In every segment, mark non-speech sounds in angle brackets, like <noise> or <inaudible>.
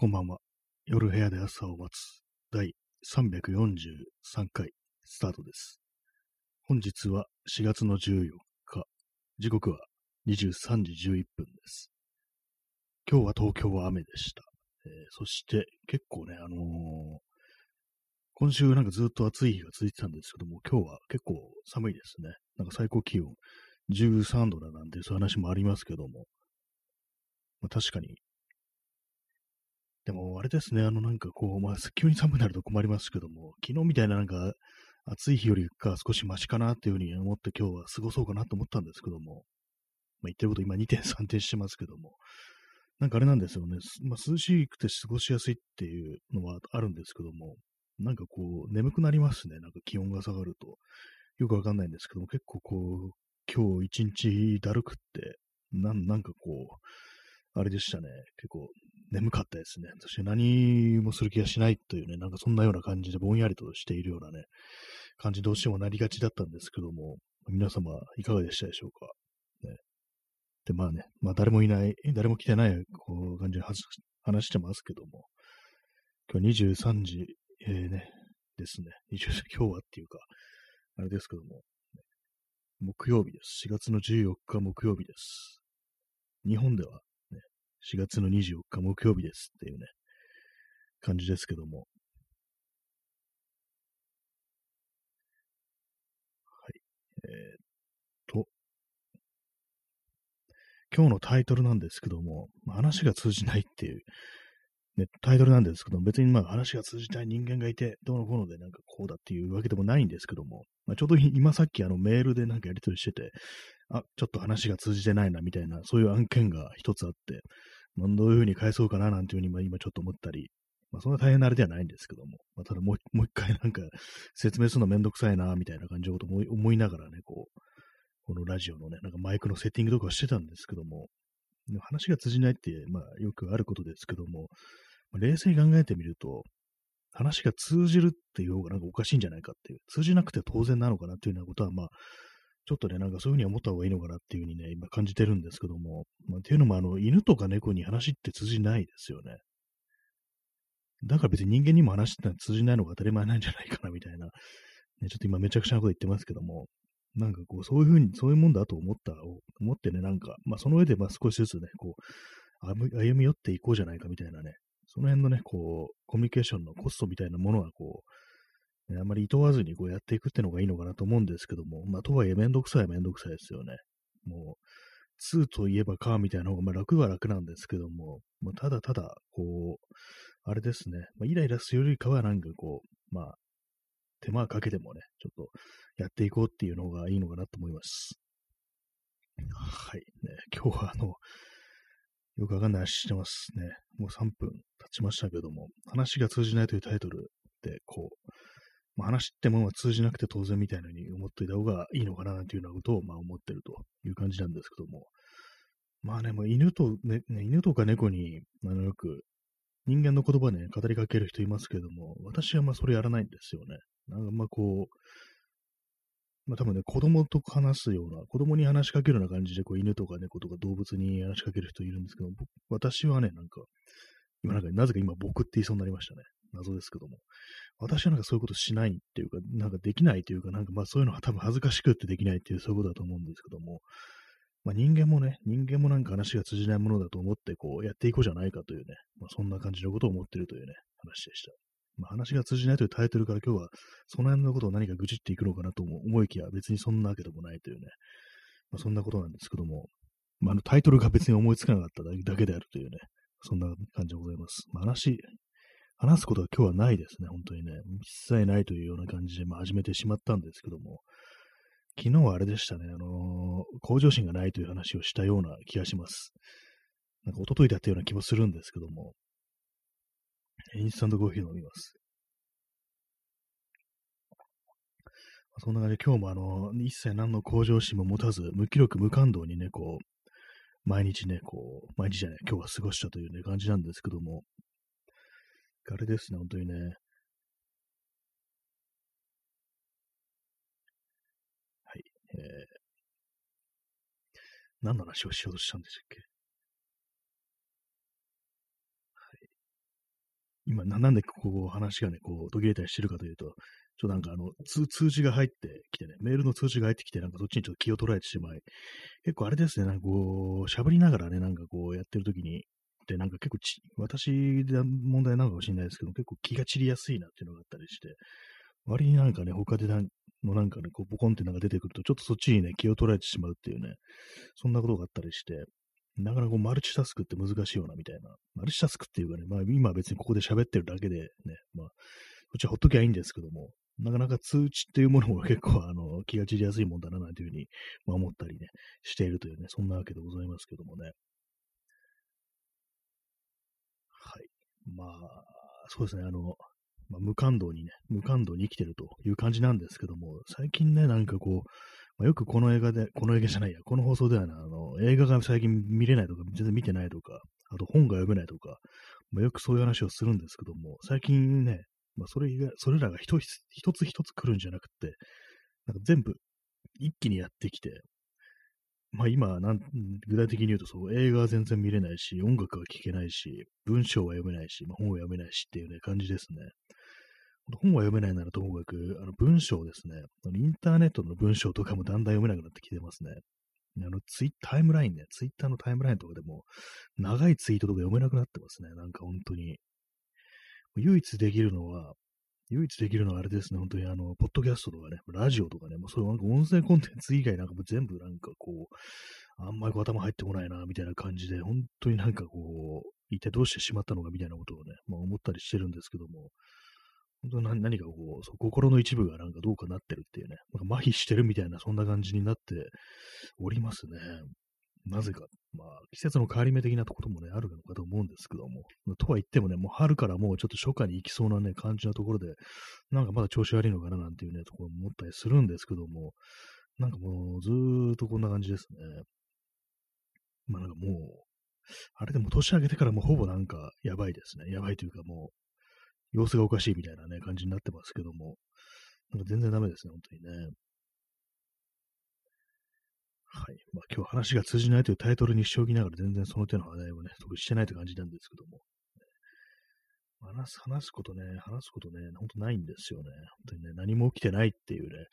こんばんは。夜部屋で朝を待つ第343回スタートです。本日は4月の14日。時刻は23時11分です。今日は東京は雨でした。えーそして結構ね、あのー今週なんかずっと暑い日が続いてたんですけども、今日は結構寒いですね。なんか最高気温13度だなんてそういう話もありますけども、まあ、確かにでも、あれですね、あの、なんかこう、まあ、急に寒くなると困りますけども、昨日みたいななんか、暑い日よりか少しマシかなっていうふうに思って今日は過ごそうかなと思ったんですけども、まあ、言ってること今2点3点してますけども、なんかあれなんですよね、まあ、涼しくて過ごしやすいっていうのはあるんですけども、なんかこう、眠くなりますね、なんか気温が下がると。よくわかんないんですけども、結構こう、今日一日だるくって、なんなんかこう、あれでしたね、結構眠かったですね。そして何もする気がしないというね、なんかそんなような感じでぼんやりとしているようなね、感じどうしてもなりがちだったんですけども、皆様いかがでしたでしょうか？ね、で、まあね、まあ誰もいない、誰も来てないこう感じで話してますけども、今日23時、えー、ね、ですね、20 <laughs> 今日はっていうか、あれですけども、木曜日です。4月の14日木曜日です。日本では4月の24日木曜日ですっていうね、感じですけども。はい。えー、っと、今日のタイトルなんですけども、話が通じないっていう、ね、タイトルなんですけど、別にまあ話が通じない人間がいて、どうのこうのでなんかこうだっていうわけでもないんですけども、まあ、ちょうど今さっきあのメールでなんかやり取りしてて、あ、ちょっと話が通じてないなみたいな、そういう案件が一つあって、まあ、どういうふうに返そうかななんていうふうに今ちょっと思ったり、まあ、そんな大変なあれではないんですけども、まあ、ただもうもう一回 <laughs> なんか説明するのめんどくさいなみたいな感じのこと思い思いながらね、こう、このラジオのね、なんかマイクのセッティングとかしてたんですけども、話が通じないって、まあよくあることですけども、冷静に考えてみると、話が通じるっていう方がなんかおかしいんじゃないかっていう、通じなくて当然なのかなっていうようなことは、まあ、ちょっとね、なんかそういうふうに思った方がいいのかなっていうふうにね、今感じてるんですけども、まあ、っていうのも、あの、犬とか猫に話って通じないですよね。だから別に人間にも話って通じないのが当たり前なんじゃないかなみたいな、ね、ちょっと今めちゃくちゃなこと言ってますけども、なんかこう、そういうふうに、そういうもんだと思った、思ってね、なんか、まあその上でまあ少しずつね、こう、歩み寄っていこうじゃないかみたいなね、その辺のね、こう、コミュニケーションのコストみたいなものは、こう、ね、あまり厭わずにこうやっていくってのがいいのかなと思うんですけども、まあ、とはいえめんどくさいはめんどくさいですよね。もう、2といえばかみたいな方が、まあ、楽は楽なんですけども、もうただただ、こう、あれですね、まあ、イライラするよりかはなんかこう、まあ、手間かけてもね、ちょっとやっていこうっていうのがいいのかなと思います。はい。ね、今日はあの、よくわかんない話してますね。もう3分経ちましたけども、話が通じないというタイトルで、こう、まあ、話ってもんは通じなくて当然みたいなに思っていた方がいいのかななんていうようなことをまあ思ってるという感じなんですけども。まあね、もう犬と、ね、ね犬とか猫に、あの、よく人間の言葉ね、語りかける人いますけども、私はまあそれやらないんですよね。なんかまあこう、まあ多分ね、子供と話すような、子供に話しかけるような感じで、こう犬とか猫とか動物に話しかける人いるんですけど、私はね、なんか、今なんか、なぜか今僕って言いそうになりましたね。謎ですけども。私はなんかそういうことしないっていうか、なんかできないというか、なんかまあそういうのは <laughs> 多分恥ずかしくってできないっていうそういうことだと思うんですけども、まあ人間もね、人間もなんか話が通じないものだと思ってこうやっていこうじゃないかというね、まあそんな感じのことを思ってるというね、話でした。まあ、話が通じないというタイトルから今日はその辺のことを何か愚痴っていくのかなと思いきや別にそんなわけでもないというね、まあ、そんなことなんですけども、まあ、あのタイトルが別に思いつかなかっただけであるというね、そんな感じでございます。まあ、話、話すことは今日はないですね、本当にね。一切ないというような感じで、まあ、始めてしまったんですけども、昨日はあれでしたね、あのー、向上心がないという話をしたような気がします。なんか一昨日だったような気もするんですけども、インスタントコーヒー飲みます。そんな感じで今日もあの、一切何の向上心も持たず、無気力無感動にね、こう、毎日ね、こう、毎日じゃない、今日は過ごしたというね、感じなんですけども、あれですね、本当にね、はい、えー、何の話をしようとしたんでしたっけ？今な、んでこう話がね、こう途切れたりしてるかというと、ちょっとなんかあの通、通知が入ってきてね、メールの通知が入ってきて、なんかそっちにちょっと気を取られてしまい、結構あれですね、なんかこう、喋りながらね、なんかこうやってる時に、で、なんか結構ち、私で問題なのかもしれないですけど、結構気が散りやすいなっていうのがあったりして、割になんかね、他でなんのなんかね、こう、ボコンってなんか出てくると、ちょっとそっちにね、気を取られてしまうっていうね、そんなことがあったりして、なかなかマルチタスクって難しいよなみたいな。マルチタスクっていうかね、まあ今別にここで喋ってるだけでね、まあ、こっちはほっときゃいいんですけども、なかなか通知っていうものが結構あの <laughs> 気が散りやすいもんだななんていうふうに、ま、思ったりね、しているというね、そんなわけでございますけどもね。はい。まあ、そうですね、あの、まあ、無感動にね、無感動に生きてるという感じなんですけども、最近ね、なんかこう、まあ、よくこの映画で、この映画じゃないや、この放送ではね、あの、映画が最近見れないとか、全然見てないとか、あと本が読めないとか、まあ、よくそういう話をするんですけども、最近ね、まあ、それ以外、それらが一つ一つ一つ来るんじゃなくて、なんか全部一気にやってきて、まあ今なん、具体的に言うとそう、映画は全然見れないし、音楽は聴けないし、文章は読めないし、まあ、本は読めないしっていうね、感じですね。本は読めないならともかく、あの文章ですね。インターネットの文章とかもだんだん読めなくなってきてますね。あのツイタイムラインね、ツイッターのタイムラインとかでも、長いツイートとか読めなくなってますね。なんか本当に。唯一できるのは、唯一できるのはあれですね、本当にあの、ポッドキャストとかね、ラジオとかね、もうそういうなんか音声コンテンツ以外なんかも全部なんかこう、あんまりこう頭入ってこないな、みたいな感じで、本当になんかこう、一体どうしてしまったのかみたいなことをね、まあ思ったりしてるんですけども、本当に何かこう、心の一部がなんかどうかなってるっていうね、なんか麻痺してるみたいな、そんな感じになっておりますね。なぜか、まあ、季節の変わり目的なこともね、あるのかと思うんですけども、とは言ってもね、もう春からもうちょっと初夏に行きそうなね、感じのところで、なんかまだ調子悪いのかななんていうね、ところも思ったりするんですけども、なんかもうずーっとこんな感じですね。まあなんかもう、あれでも年明けてからもうほぼなんかやばいですね。やばいというかもう、様子がおかしいみたいなね、感じになってますけども、なんか全然ダメですね、本当にね。はい。まあ、今日話が通じないというタイトルにしておきながら全然その手の話題をね、特にしてないという感じなんですけども。話す、話すことね、話すことね、ほんとないんですよね。本当にね、何も起きてないっていうね、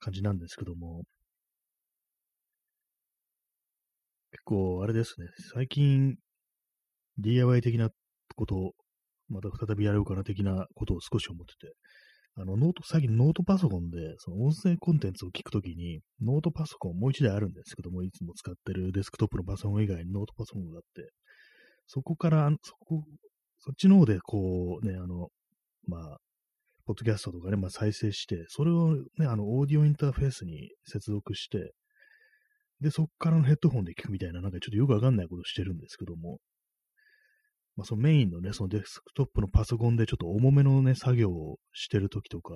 感じなんですけども。結構、あれですね、最近、DIY 的なこと、また再びやろうかな的なことを少し思ってて、あの、ノート、最近ノートパソコンで、その音声コンテンツを聞くときに、ノートパソコンもう一台あるんですけども、いつも使ってるデスクトップのパソコン以外にノートパソコンがあって、そこから、そこ、そっちの方でこうね、あの、まあ、ポッドキャストとかね、まあ再生して、それをね、あの、オーディオインターフェースに接続して、で、そっからのヘッドホンで聞くみたいな、なんかちょっとよくわかんないことしてるんですけども、まあ、そのメインのね、そのデスクトップのパソコンでちょっと重めのね、作業をしてるときとか、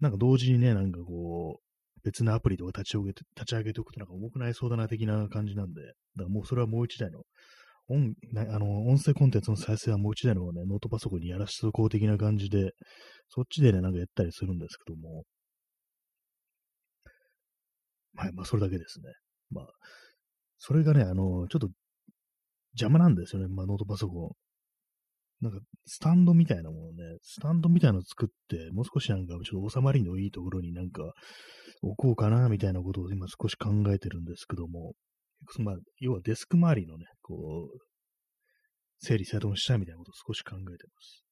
なんか同時にね、なんかこう、別のアプリとか立ち上げて、立ち上げておくとなんか重くないそうだな的な感じなんで、だからもうそれはもう一台の、音、あの、音声コンテンツの再生はもう一台のね、ノートパソコンにやらしとこう的な感じで、そっちでね、なんかやったりするんですけども、はい、まあそれだけですね。まあ、それがね、あの、ちょっと邪魔なんですよね、まあ、ノートパソコン。なんか、スタンドみたいなものね、スタンドみたいなの作って、もう少しなんか、ちょっと収まりのいいところになんか、置こうかな、みたいなことを今少し考えてるんですけども、まあ、要はデスク周りのね、こう、整理整頓したいみたいなことを少し考えてます。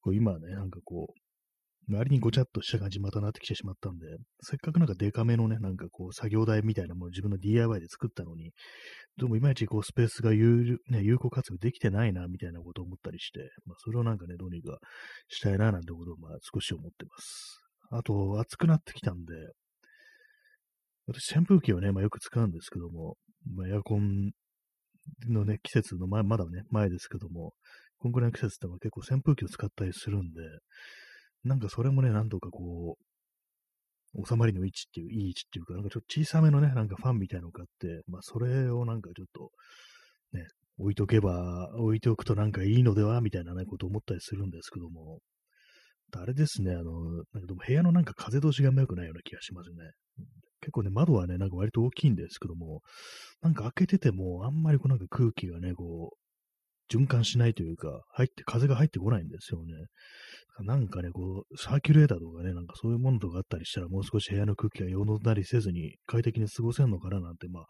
こう今ね、なんかこう、周りにごちゃっとした感じまたなってきてしまったんで、せっかくなんかデカめのね、なんかこう作業台みたいなものを自分の DIY で作ったのに、どうもいまいちこうスペースが有,、ね、有効活用できてないな、みたいなことを思ったりして、まあそれをなんかね、どうにかしたいな、なんてことをまあ少し思ってます。あと、暑くなってきたんで、私扇風機をね、まあよく使うんですけども、まあエアコンのね、季節の前、まだね、前ですけども、こんぐらいの季節って結構扇風機を使ったりするんで、なんかそれもね、なんとかこう、収まりの位置っていう、いい位置っていうか、なんかちょっと小さめのね、なんかファンみたいなのがあって、まあそれをなんかちょっと、ね、置いとけば、置いておくとなんかいいのではみたいなね、こと思ったりするんですけども、あれですね、あの、なんかでも部屋のなんか風通しがあんま良くないような気がしますね。結構ね、窓はね、なんか割と大きいんですけども、なんか開けてても、あんまりこうなんか空気がね、こう、循環しないというか、入って、風が入ってこないんですよね。なんかね、こう、サーキュレーターとかね、なんかそういうものとかあったりしたら、もう少し部屋の空気がよどんだりせずに快適に過ごせるのかななんて、まあ、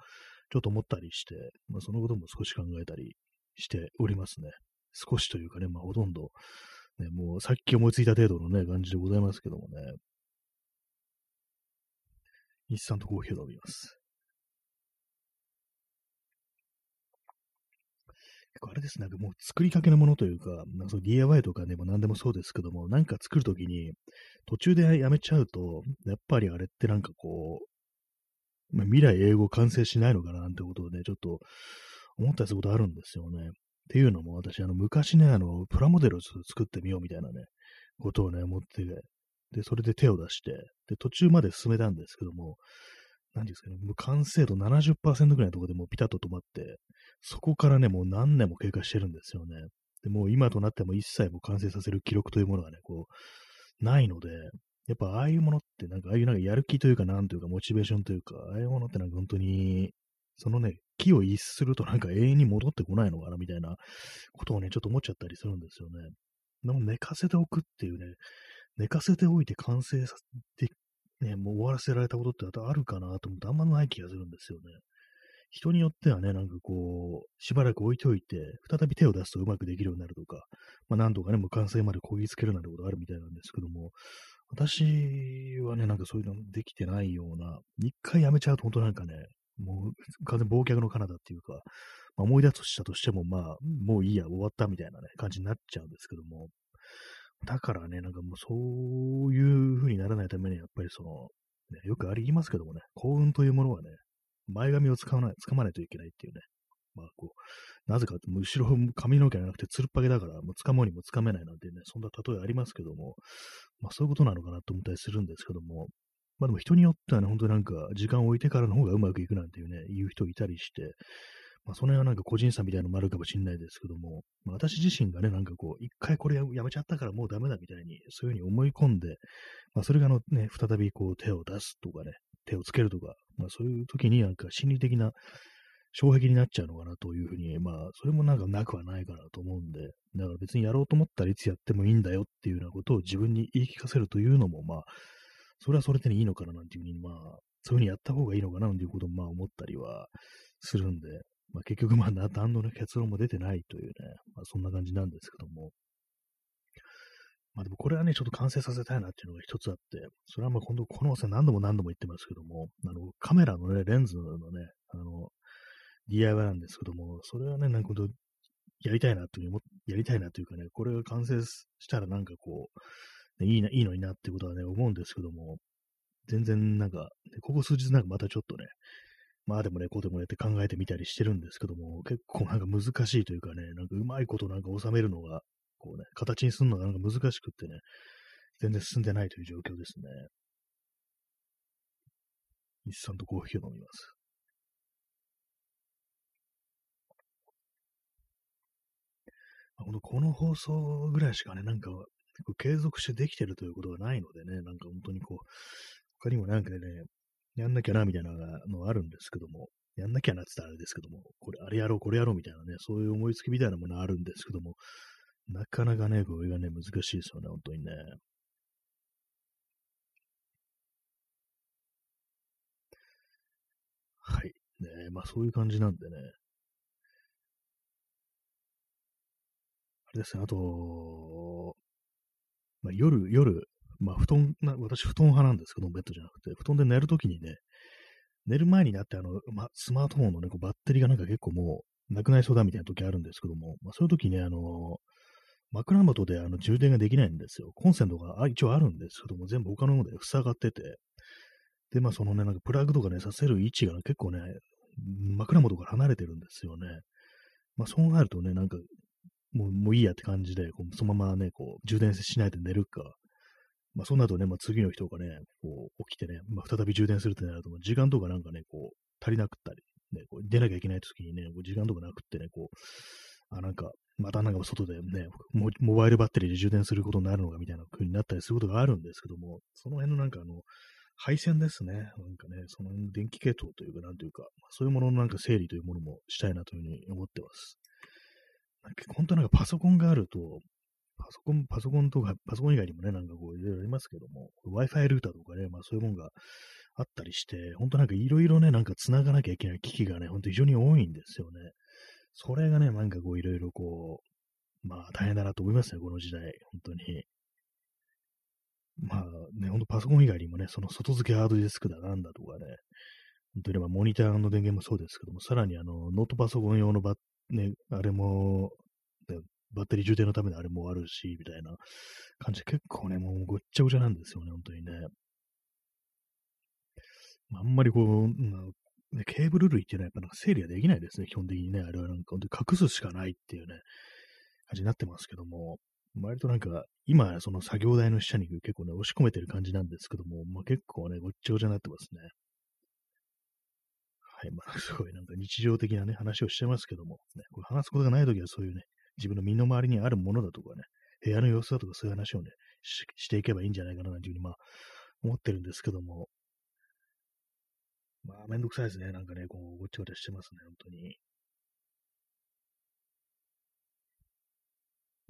ちょっと思ったりして、まあ、そのことも少し考えたりしておりますね。少しというかね、まあ、ほとんど、ね、もうさっき思いついた程度のね、感じでございますけどもね。インスタントコーヒーを飲みます。結構あれですね、なんかもう作りかけのものというか、なんかそ DIY とかでも何でもそうですけども、なんか作るときに途中でやめちゃうと、やっぱりあれってなんかこう、まあ、未来英語完成しないのかななんてことをね、ちょっと思ったりすることあるんですよね。っていうのも私、あの、昔ね、あの、プラモデルを作ってみようみたいなね、ことをね、思って、で、それで手を出して、で、途中まで進めたんですけども、何ですかね、もう完成度70%ぐらいのところでもうピタッと止まって、そこからね、もう何年も経過してるんですよね。で、もう今となっても一切も完成させる記録というものがね、こう、ないので、やっぱああいうものってなんか、ああいうなんかやる気というか、なんというか、モチベーションというか、ああいうものってなんか本当に、そのね、木を逸するとなんか永遠に戻ってこないのかなみたいなことをね、ちょっと思っちゃったりするんですよね。でも寝かせておくっていうね、寝かせておいて完成させて、ね、もう終わらせられたことってあとあるかなと思ってあんまない気がするんですよね。人によってはね、なんかこう、しばらく置いておいて、再び手を出すとうまくできるようになるとか、まあ何度かね、もう完成までこぎつけるなんてことあるみたいなんですけども、私はね、なんかそういうのできてないような、一回やめちゃうと本当なんかね、もう完全忘却の彼方っていうか、まあ、思い出したとしても、まあ、もういいや、終わったみたいなね、感じになっちゃうんですけども、だからね、なんかもうそういう風にならないために、やっぱりその、ね、よくあり言いますけどもね、幸運というものはね、前髪を使わない、掴まないといけないっていうね、まあこう、なぜかって、後ろ髪の毛じゃなくてつるっぱげだから、もう掴もうにも掴めないなんてね、そんな例えありますけども、まあそういうことなのかなと思ったりするんですけども、まあでも人によってはね、本当になんか時間を置いてからの方がうまくいくなんていうね、言う人いたりして、まあその辺はなんか個人差みたいなのもあるかもしれないですけども、まあ、私自身がね、なんかこう、一回これやめちゃったからもうダメだみたいに、そういうふうに思い込んで、まあそれがあのね、再びこう手を出すとかね、手をつけるとか、まあそういう時になんか心理的な障壁になっちゃうのかなというふうに、まあそれもなんかなくはないかなと思うんで、だから別にやろうと思ったらいつやってもいいんだよっていうようなことを自分に言い聞かせるというのも、まあ、それはそれでいいのかななんていうふうに、まあ、そういうふうにやった方がいいのかななんていうこともまあ思ったりはするんで、まあ結局まあ <laughs> 何の、ね、結論も出てないというね、まあそんな感じなんですけども。まあでもこれはね、ちょっと完成させたいなっていうのが一つあって、それはまあ今度この何度も何度も言ってますけども、あの、カメラのね、レンズのね、あの、DIY なんですけども、それはね、なんかやりたいなという、やりたいなというかね、これが完成したらなんかこう、いいな、いいのになってことはね、思うんですけども、全然なんか、ここ数日なんかまたちょっとね、まあでもね、こうでもねって考えてみたりしてるんですけども、結構なんか難しいというかね、なんかうまいことなんか収めるのが、こうね、形にするのがなんか難しくってね、全然進んでないという状況ですね。日産とコーヒーを飲みます。この放送ぐらいしかね、なんか継続してできてるということがないのでね、なんか本当にこう、他にもなんかね、やんなきゃなみたいなのがあるんですけども、やんなきゃなって言ったらあれですけども、これ、あれやろう、これやろうみたいなね、そういう思いつきみたいなものあるんですけども、なかなかね、これがね、難しいですよね、本当にね。はい。ねまあそういう感じなんでね。あれですね、あと、まあ、夜、夜、まあ、布団な、私、布団派なんですけど、ベッドじゃなくて、布団で寝るときにね、寝る前になって、あの、まあ、スマートフォンのね、こうバッテリーがなんか結構もう、なくなりそうだみたいな時あるんですけども、まあ、そういう時ね、あの、枕元であの充電ができないんですよ。コンセントが一応あるんですけども、全部他のもので塞がってて、で、まあそのね、なんかプラグとかね、させる位置が結構ね、枕元から離れてるんですよね。まあそうなるとね、なんかもうもういいやって感じで、こうそのままね、こう、充電しないで寝るか、まあ、そうなるとね、まあ、次の人がね、こう、起きてね、まあ、再び充電するってなると、時間とかなんかね、こう、足りなくったり、ね、こう出なきゃいけない時にね、こう時間とかなくってね、こう、あ、なんか、またなんか外でね、モバイルバッテリーで充電することになるのかみたいな風になったりすることがあるんですけども、その辺のなんかあの、配線ですね。なんかね、その電気系統というか、なんというか、そういうもののなんか整理というものもしたいなというふうに思ってます。なんか本当なんかパソコンがあると、パソコン、パソコンとか、パソコン以外にもね、なんかこういろいろありますけども、Wi-Fi ルーターとかね、まあそういうもんがあったりして、本当なんかいろいろね、なんか繋がなきゃいけない機器がね、ほんと非常に多いんですよね。それがね、なんかこういろいろこう、まあ大変だなと思いますね、この時代、本当に。まあね、ほんとパソコン以外にもね、その外付けハードディスクだなんだとかね、本当にまあモニターの電源もそうですけども、さらにあの、ノートパソコン用のバッね、あれも、バッテリー充電のためのあれもあるし、みたいな感じで結構ね、もうごっちゃごちゃなんですよね、本当にね。あんまりこう、うんね、ケーブル類っていうのはやっぱなんか整理ができないですね、基本的にね。あれはなんか本当に隠すしかないっていうね、感じになってますけども、割となんか、今、その作業台の下に結構ね、押し込めてる感じなんですけども、まあ、結構ね、ごっちゃごちゃになってますね。はい、まあ、<laughs> すごいなんか日常的なね、話をしてますけども、ね、これ話すことがないときはそういうね、自分の身の回りにあるものだとかね、部屋の様子だとかそういう話をねし、していけばいいんじゃないかな、なんていうふうに、まあ、思ってるんですけども、まあ、めんどくさいですね。なんかね、こう、ごちゃごちゃしてますね、本当に。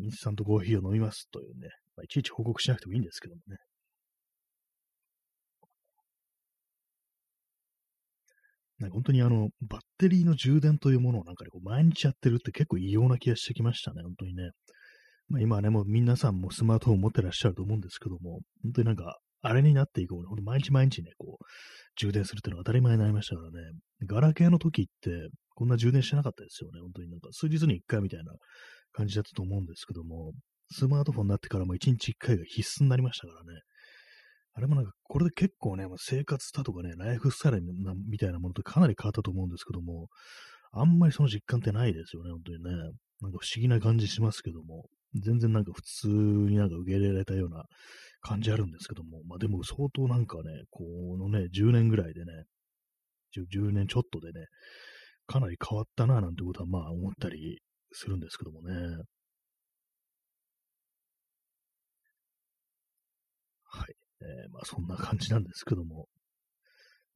インスタントコーヒーを飲みますというね、まあ、いちいち報告しなくてもいいんですけどもね。なんか本当にあの、バッテリーの充電というものをなんかね、こう毎日やってるって結構異様な気がしてきましたね、本当にね。まあ、今はね、もう皆さんもスマートフォン持ってらっしゃると思うんですけども、本当になんか、あれになっていこうね、ほんと毎日毎日ね、こう、充電するっていうのが当たり前になりましたからね。ガラケーの時って、こんな充電してなかったですよね、本当になんか、数日に1回みたいな感じだったと思うんですけども、スマートフォンになってからも1日1回が必須になりましたからね。あれもなんか、これで結構ね、生活だとかね、ライフスタイルみたいなものとかなり変わったと思うんですけども、あんまりその実感ってないですよね、本当にね。なんか不思議な感じしますけども、全然なんか普通になんか受け入れられたような感じあるんですけども、まあでも相当なんかね、このね、10年ぐらいでね、10, 10年ちょっとでね、かなり変わったななんてことはまあ思ったりするんですけどもね。えー、まあそんな感じなんですけども、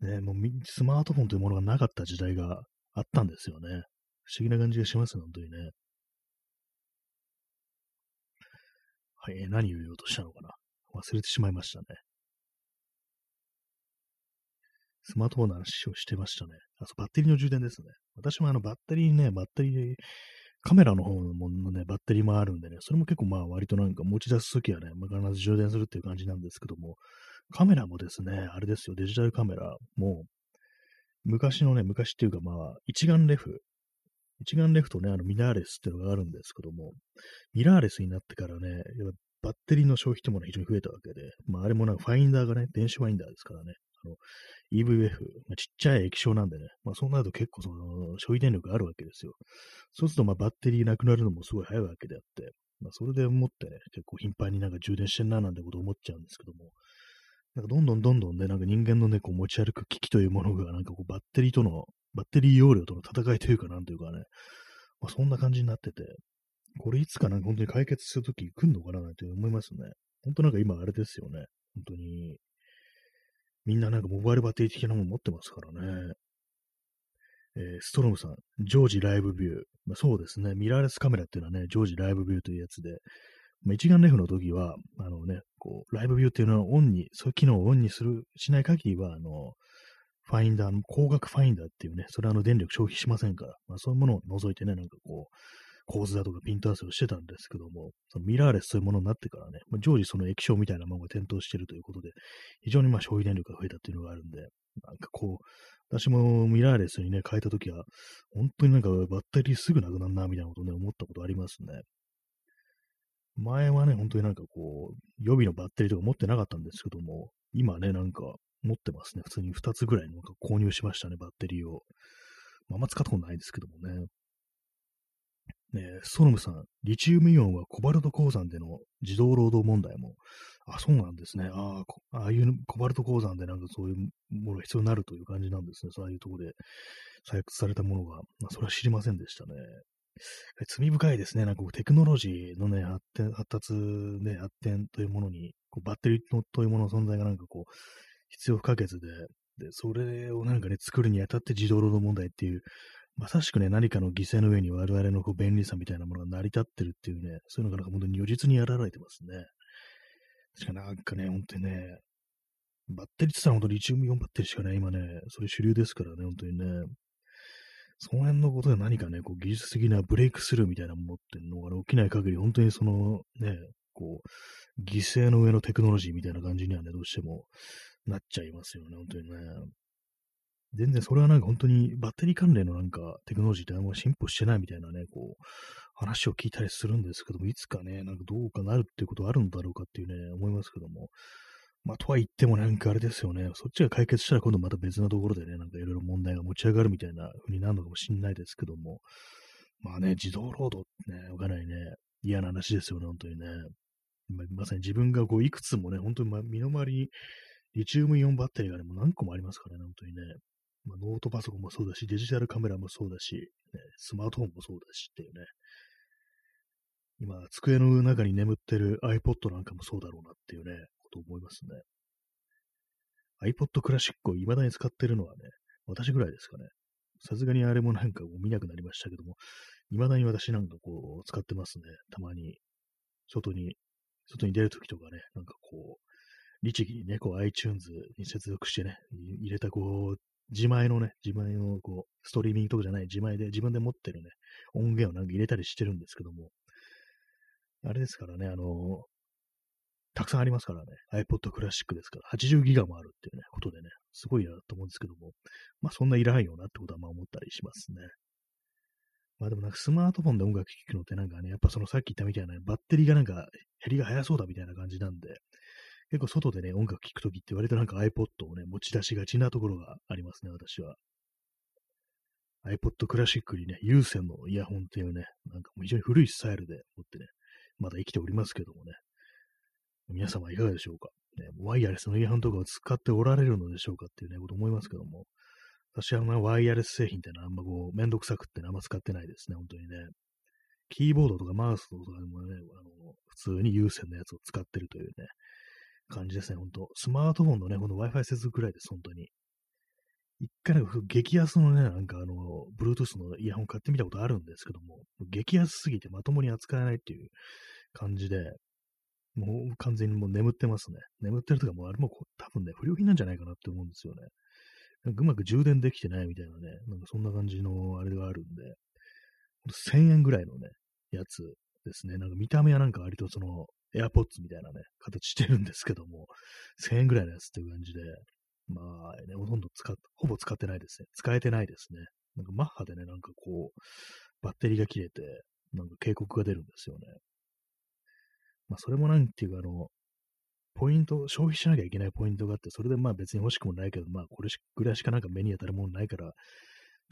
ね、もうスマートフォンというものがなかった時代があったんですよね。不思議な感じがしますね、本当にね。はい、え、何を言おうとしたのかな。忘れてしまいましたね。スマートフォンの話をしてましたね。あ、そう、バッテリーの充電ですね。私もあのバッテリーね、バッテリーカメラの方のね、バッテリーもあるんでね、それも結構まあ割となんか持ち出すときはね、必ず充電するっていう感じなんですけども、カメラもですね、あれですよ、デジタルカメラも、昔のね、昔っていうかまあ、一眼レフ。一眼レフとね、あのミラーレスっていうのがあるんですけども、ミラーレスになってからね、バッテリーの消費ってものが非常に増えたわけで、まああれもなんかファインダーがね、電子ファインダーですからね、EVF、まあ、ちっちゃい液晶なんでね、まあそうなると結構その消費電力があるわけですよ。そうするとまあバッテリーなくなるのもすごい早いわけであって、まあそれで思ってね、結構頻繁になんか充電してんななんてこと思っちゃうんですけども、なんかどんどんどんどんね、なんか人間のね、こう持ち歩く機器というものがなんかこうバッテリーとの、バッテリー容量との戦いというかなんというかね、まあそんな感じになってて、これいつかなんか本当に解決するとき来んのかななんて思いますね。本当なんか今あれですよね。本当にみんななんかモバイルバッテリー的なもの持ってますからね。えー、ストロムさん、常時ライブビュー。まあ、そうですね、ミラーレスカメラっていうのはね、常時ライブビューというやつで、まあ、一眼レフの時は、あのね、こう、ライブビューっていうのはオンに、そういう機能をオンにする、しない限りは、あの、ファインダー、光学ファインダーっていうね、それはあの電力消費しませんから、まあ、そういうものを除いてね、なんかこう、構図だとかピント合わせをしてたんですけども、そのミラーレスというものになってからね、まあ、常時その液晶みたいなものが点灯しているということで、非常にまあ消費電力が増えたっていうのがあるんで、なんかこう、私もミラーレスにね、変えたときは、本当になんかバッテリーすぐなくなるな、みたいなことね、思ったことありますね。前はね、本当になんかこう、予備のバッテリーとか持ってなかったんですけども、今ね、なんか持ってますね。普通に2つぐらいの購入しましたね、バッテリーを。まあ、あんま使ったことないですけどもね。ねソノムさん、リチウムイオンはコバルト鉱山での自動労働問題も、あ、そうなんですね。ああ、ああいうコバルト鉱山でなんかそういうものが必要になるという感じなんですね。そういうところで採掘されたものが。まあ、それは知りませんでしたね。罪深いですね。なんかテクノロジーのね、発展、発達、ね、発展というものに、こうバッテリーのというものの存在がなんかこう、必要不可欠で、で、それをなんかね、作るにあたって自動労働問題っていうまさしくね、何かの犠牲の上に我々のこう便利さみたいなものが成り立ってるっていうね、そういうのがなんか本当に如実にやられてますね。確かなんかね、本当にね、バッテリーって言ったら本当にリチウムイオンバッテリーしかね、今ね、それ主流ですからね、本当にね。その辺のことで何かね、こう技術的なブレイクスルーみたいなものっていうのが、ね、起きない限り、本当にそのね、こう、犠牲の上のテクノロジーみたいな感じにはね、どうしてもなっちゃいますよね、本当にね。全然それはなんか本当にバッテリー関連のなんかテクノロジーってあんま進歩してないみたいなね、こう、話を聞いたりするんですけども、いつかね、なんかどうかなるっていうことはあるんだろうかっていうね、思いますけども、まあ、とは言ってもなんかあれですよね。そっちが解決したら今度また別なところでね、なんかいろいろ問題が持ち上がるみたいな風になるのかもしれないですけども。まあね、自動労働ってね、わかんないね、嫌な話ですよね、本当にね。ままさに自分がこういくつもね、本当にま身の回りにリチウムイオンバッテリーがね、も何個もありますからね、本当にね。まあ、ノートパソコンもそうだし、デジタルカメラもそうだし、ね、スマートフォンもそうだしっていうね。今、机の中に眠ってる iPod なんかもそうだろうなっていうね、こと思いますね。iPod クラシックを未だに使ってるのはね、私ぐらいですかね。さすがにあれもなんか見なくなりましたけども、未だに私なんかこう使ってますね。たまに。外に、外に出るときとかね、なんかこう、律儀にね、こう iTunes に接続してね、入れたこう、自前のね、自前のこう、ストリーミングとかじゃない自前で自分で持ってるね、音源をなんか入れたりしてるんですけども、あれですからね、あの、たくさんありますからね。iPod クラシックですから、80ギガもあるっていうね、ことでね、すごいなと思うんですけども、まあそんないらんよなってことはまあ思ったりしますね。まあでもなんかスマートフォンで音楽聴くのってなんかね、やっぱそのさっき言ったみたいな、ね、バッテリーがなんか減りが早そうだみたいな感じなんで、結構外でね、音楽聴くときって割となんか iPod をね、持ち出しがちなところがありますね、私は。iPod クラシックにね、有線のイヤホンっていうね、なんかもう非常に古いスタイルで持ってね、まだ生きておりますけどもね、皆様いかがでしょうか、ね、ワイヤレスのイヤホンとかを使っておられるのでしょうかっていうね、こと思いますけども、私はあのワイヤレス製品ってのはあんまこう、めんどくさくってあんま使ってないですね、本当にね。キーボードとかマウスとかでもね、あの普通に有線のやつを使ってるというね、感じですね、本当スマートフォンのね、この Wi-Fi 接続くらいです、本当に。一回なんか激安のね、なんかあの、Bluetooth のイヤホン買ってみたことあるんですけども、激安すぎてまともに扱えないっていう感じで、もう完全にもう眠ってますね。眠ってるとかもうあれも多分ね、不良品なんじゃないかなって思うんですよね。なんかうまく充電できてないみたいなね、なんかそんな感じのあれがあるんで、1000円ぐらいのね、やつですね。なんか見た目はなんか割とその AirPods みたいなね、形してるんですけども、<laughs> 1000円ぐらいのやつっていう感じで、まあね、ほとんど使っ、ほぼ使ってないですね。使えてないですね。なんかマッハでね、なんかこう、バッテリーが切れて、なんか警告が出るんですよね。まあ、それもなんていうか、あの、ポイント、消費しなきゃいけないポイントがあって、それでまあ別に欲しくもないけど、まあこれぐらいしかなんか目に当たるものないから、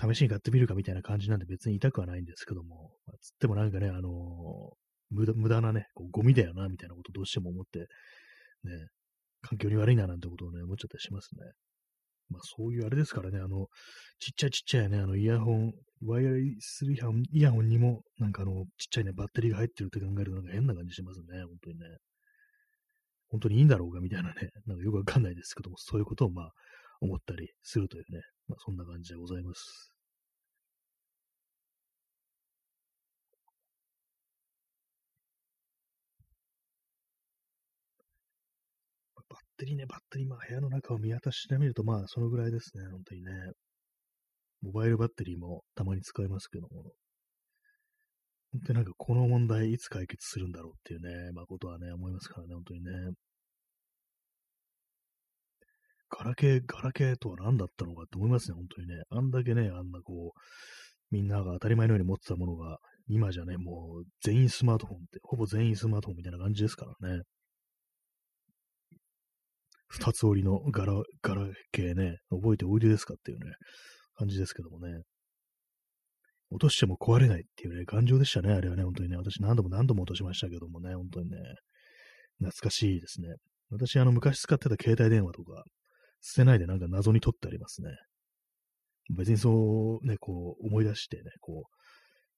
試しに買ってみるかみたいな感じなんで別に痛くはないんですけども、まあ、つってもなんかね、あのー、無駄無駄なね、こうゴミだよな、みたいなことどうしても思って、ね、環境に悪いななんてことをね、思っちゃったりしますね。まあそういうあれですからね、あの、ちっちゃいちっちゃいね、あのイヤホン、ワイヤレスイヤホンイヤホンにも、なんかあの、ちっちゃいね、バッテリーが入ってるって考えるとなんか変な感じしますね、本当にね。本当にいいんだろうかみたいなね、なんかよくわかんないですけども、そういうことをまあ思ったりするというね、まあそんな感じでございます。テリーね、バッテリー、まあ部屋の中を見渡してみると、まあそのぐらいですね、本当にね。モバイルバッテリーもたまに使いますけども。本当になんかこの問題いつ解決するんだろうっていうね、まあことはね、思いますからね、本当にね。ガラケー、ガラケーとは何だったのかって思いますね、本当にね。あんだけね、あんなこう、みんなが当たり前のように持ってたものが、今じゃね、もう全員スマートフォンって、ほぼ全員スマートフォンみたいな感じですからね。二つ折りの柄、柄系ね、覚えておいでですかっていうね、感じですけどもね。落としても壊れないっていうね、頑丈でしたね、あれはね、本当にね。私何度も何度も落としましたけどもね、本当にね、懐かしいですね。私、あの、昔使ってた携帯電話とか、捨てないでなんか謎に取ってありますね。別にそうね、こう思い出してね、こう、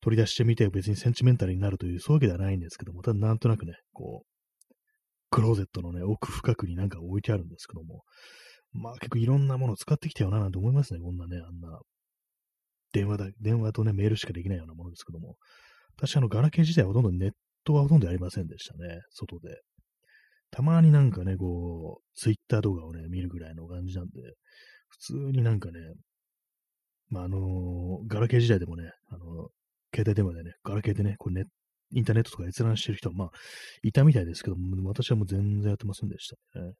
取り出してみて別にセンチメンタルになるという、そういうわけではないんですけども、ただなんとなくね、こう、クローゼットのね、奥深くになんか置いてあるんですけども、まあ結構いろんなものを使ってきたよななんて思いますね、こんなね、あんな。電話だ、電話とね、メールしかできないようなものですけども、私、あの、ガラケー自体はほとんどネットはほとんどありませんでしたね、外で。たまになんかね、こう、ツイッター動画をね、見るぐらいの感じなんで、普通になんかね、まあ、あのー、ガラケー時代でもね、あのー、携帯電話でね、ガラケーでね、こうネッインターネットとか閲覧してる人は、まあ、いたみたいですけども、私はもう全然やってませんでしたね。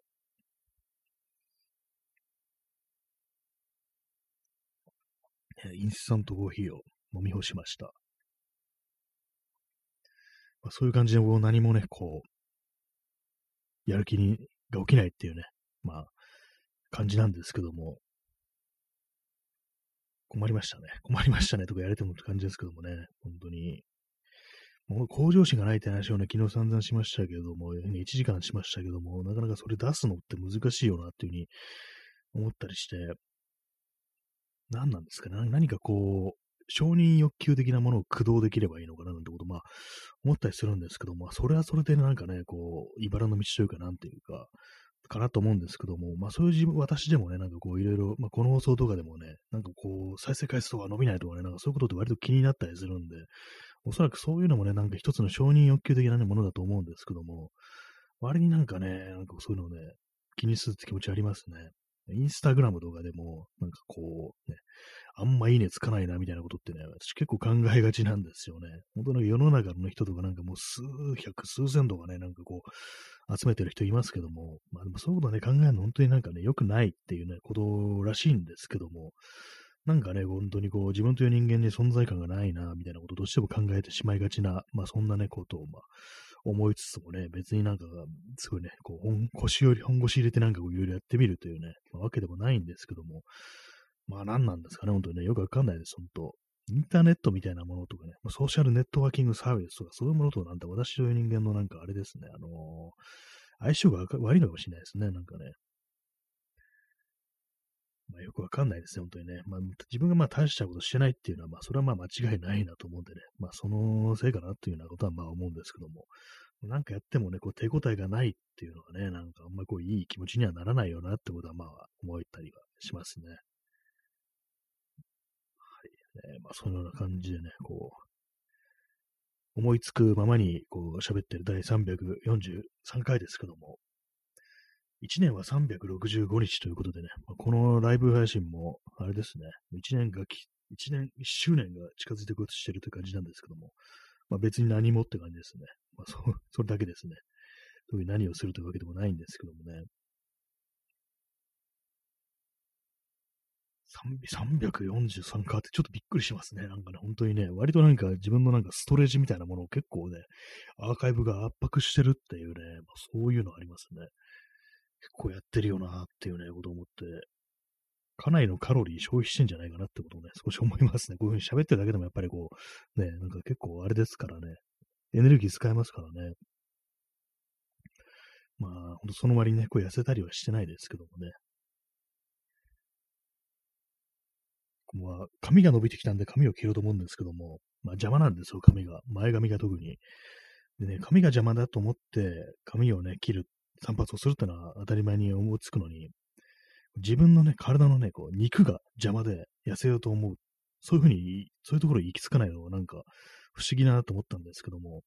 インスタントコーヒーを飲み干しました。まあ、そういう感じで、何もね、こう、やる気にが起きないっていうね、まあ、感じなんですけども、困りましたね。困りましたねとかやれてもって感じですけどもね、本当に。もう向上心がないって話をね、昨日散々しましたけども、1時間しましたけども、なかなかそれ出すのって難しいよなっていうふうに思ったりして、何なんですかね？何かこう、承認欲求的なものを駆動できればいいのかな？なんてこと、まあ、思ったりするんですけども、それはそれでなんかね、こう、茨の道というか、なんていうか、かなと思うんですけども、まあそういう自分、私でもね、なんかこういろいろ、まあこの放送とかでもね、なんかこう、再生回数とか伸びないとかね、なんかそういうことって割と気になったりするんで、おそらくそういうのもね、なんか一つの承認欲求的な、ものだと思うんですけども、割になんかね、なんかそういうのをね、気にするって気持ちありますね。インスタグラムとかでも、なんかこう、ね、あんまいいねつかないなみたいなことってね、私結構考えがちなんですよね。本当に世の中の人とかなんかもう数百、数千とかね、なんかこう、集めてる人いますけども、まあでもそういうことね、考えるの本当になんかね、良くないっていうね、ことらしいんですけども、なんかね、本当にこう、自分という人間に存在感がないな、みたいなことをどうしても考えてしまいがちな、まあそんなね、ことを、まあ、思いつつもね、別になんか、すごいね、こう、腰より、本腰入れてなんかこういろいろやってみるというね、まあ、わけでもないんですけども、まあ何なんですかね、本当にね、よくわかんないです、本当。インターネットみたいなものとかね、まあ、ソーシャルネットワーキングサービスとか、そういうものとなんて私という人間のなんかあれですね、あのー、相性が悪いのかもしれないですね、なんかね。まあ、よくわかんないですね、本当にね。まあ、自分がまあ大したことしてないっていうのは、まあ、それはまあ間違いないなと思うんでね。まあ、そのせいかなっていうようなことはまあ思うんですけども。なんかやってもね、こう手応えがないっていうのがね、なんかあんまこういい気持ちにはならないよなってことはまあ思ったりはしますね。はい。ね、まあそのような感じでね、こう、思いつくままにこう喋ってる第343回ですけども、1年は365日ということでね、まあ、このライブ配信も、あれですね、1年がき、1年、1周年が近づいてこうとしてるという感じなんですけども、まあ、別に何もって感じですね。まあ、そ、それだけですね。特に何をするというわけでもないんですけどもね。343かってちょっとびっくりしますね。なんかね、本当にね、割となんか自分のなんかストレージみたいなものを結構ね、アーカイブが圧迫してるっていうね、まあ、そういうのありますね。結構やってるよなっていうね、ことを思って、かなりのカロリー消費してんじゃないかなってことをね、少し思いますね。こういうふうに喋ってるだけでもやっぱりこう、ね、なんか結構あれですからね、エネルギー使えますからね。まあ、ほんとその割にね、こう痩せたりはしてないですけどもね。まあ、髪が伸びてきたんで髪を切ろうと思うんですけども、まあ邪魔なんですよ、髪が。前髪が特に。でね、髪が邪魔だと思って髪をね、切る散髪をするってのは当たり前に思いつくのに、自分のね、体のね、こう、肉が邪魔で痩せようと思う。そういうふうに、そういうところに行き着かないのはなんか不思議だなと思ったんですけども、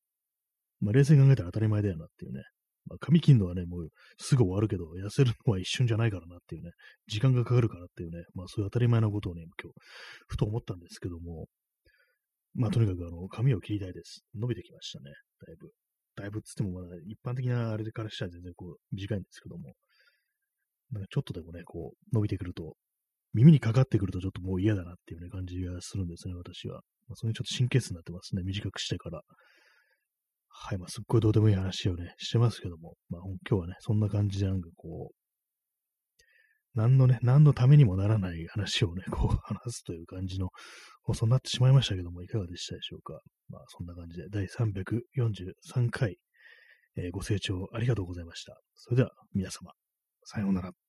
まあ、冷静に考えたら当たり前だよなっていうね。まあ、髪切るのはね、もうすぐ終わるけど、痩せるのは一瞬じゃないからなっていうね、時間がかかるからっていうね、まあそういう当たり前なことをね、今日、ふと思ったんですけども、まあとにかくあの、髪を切りたいです。伸びてきましたね、だいぶ。だいぶつってもまだ一般的なあれからしたら全然こう短いんですけども、なんかちょっとでもね、こう伸びてくると、耳にかかってくるとちょっともう嫌だなっていうね感じがするんですね、私は。まあ、それにちょっと神経質になってますね、短くしてから。はい、まあ、すっごいどうでもいい話をね、してますけども、まあ、今日はね、そんな感じでなんかこう、何のね、何のためにもならない話をね、こう話すという感じの放送になってしまいましたけども、いかがでしたでしょうか。まあ、そんな感じで、第343回、えー、ご清聴ありがとうございました。それでは、皆様、さようなら。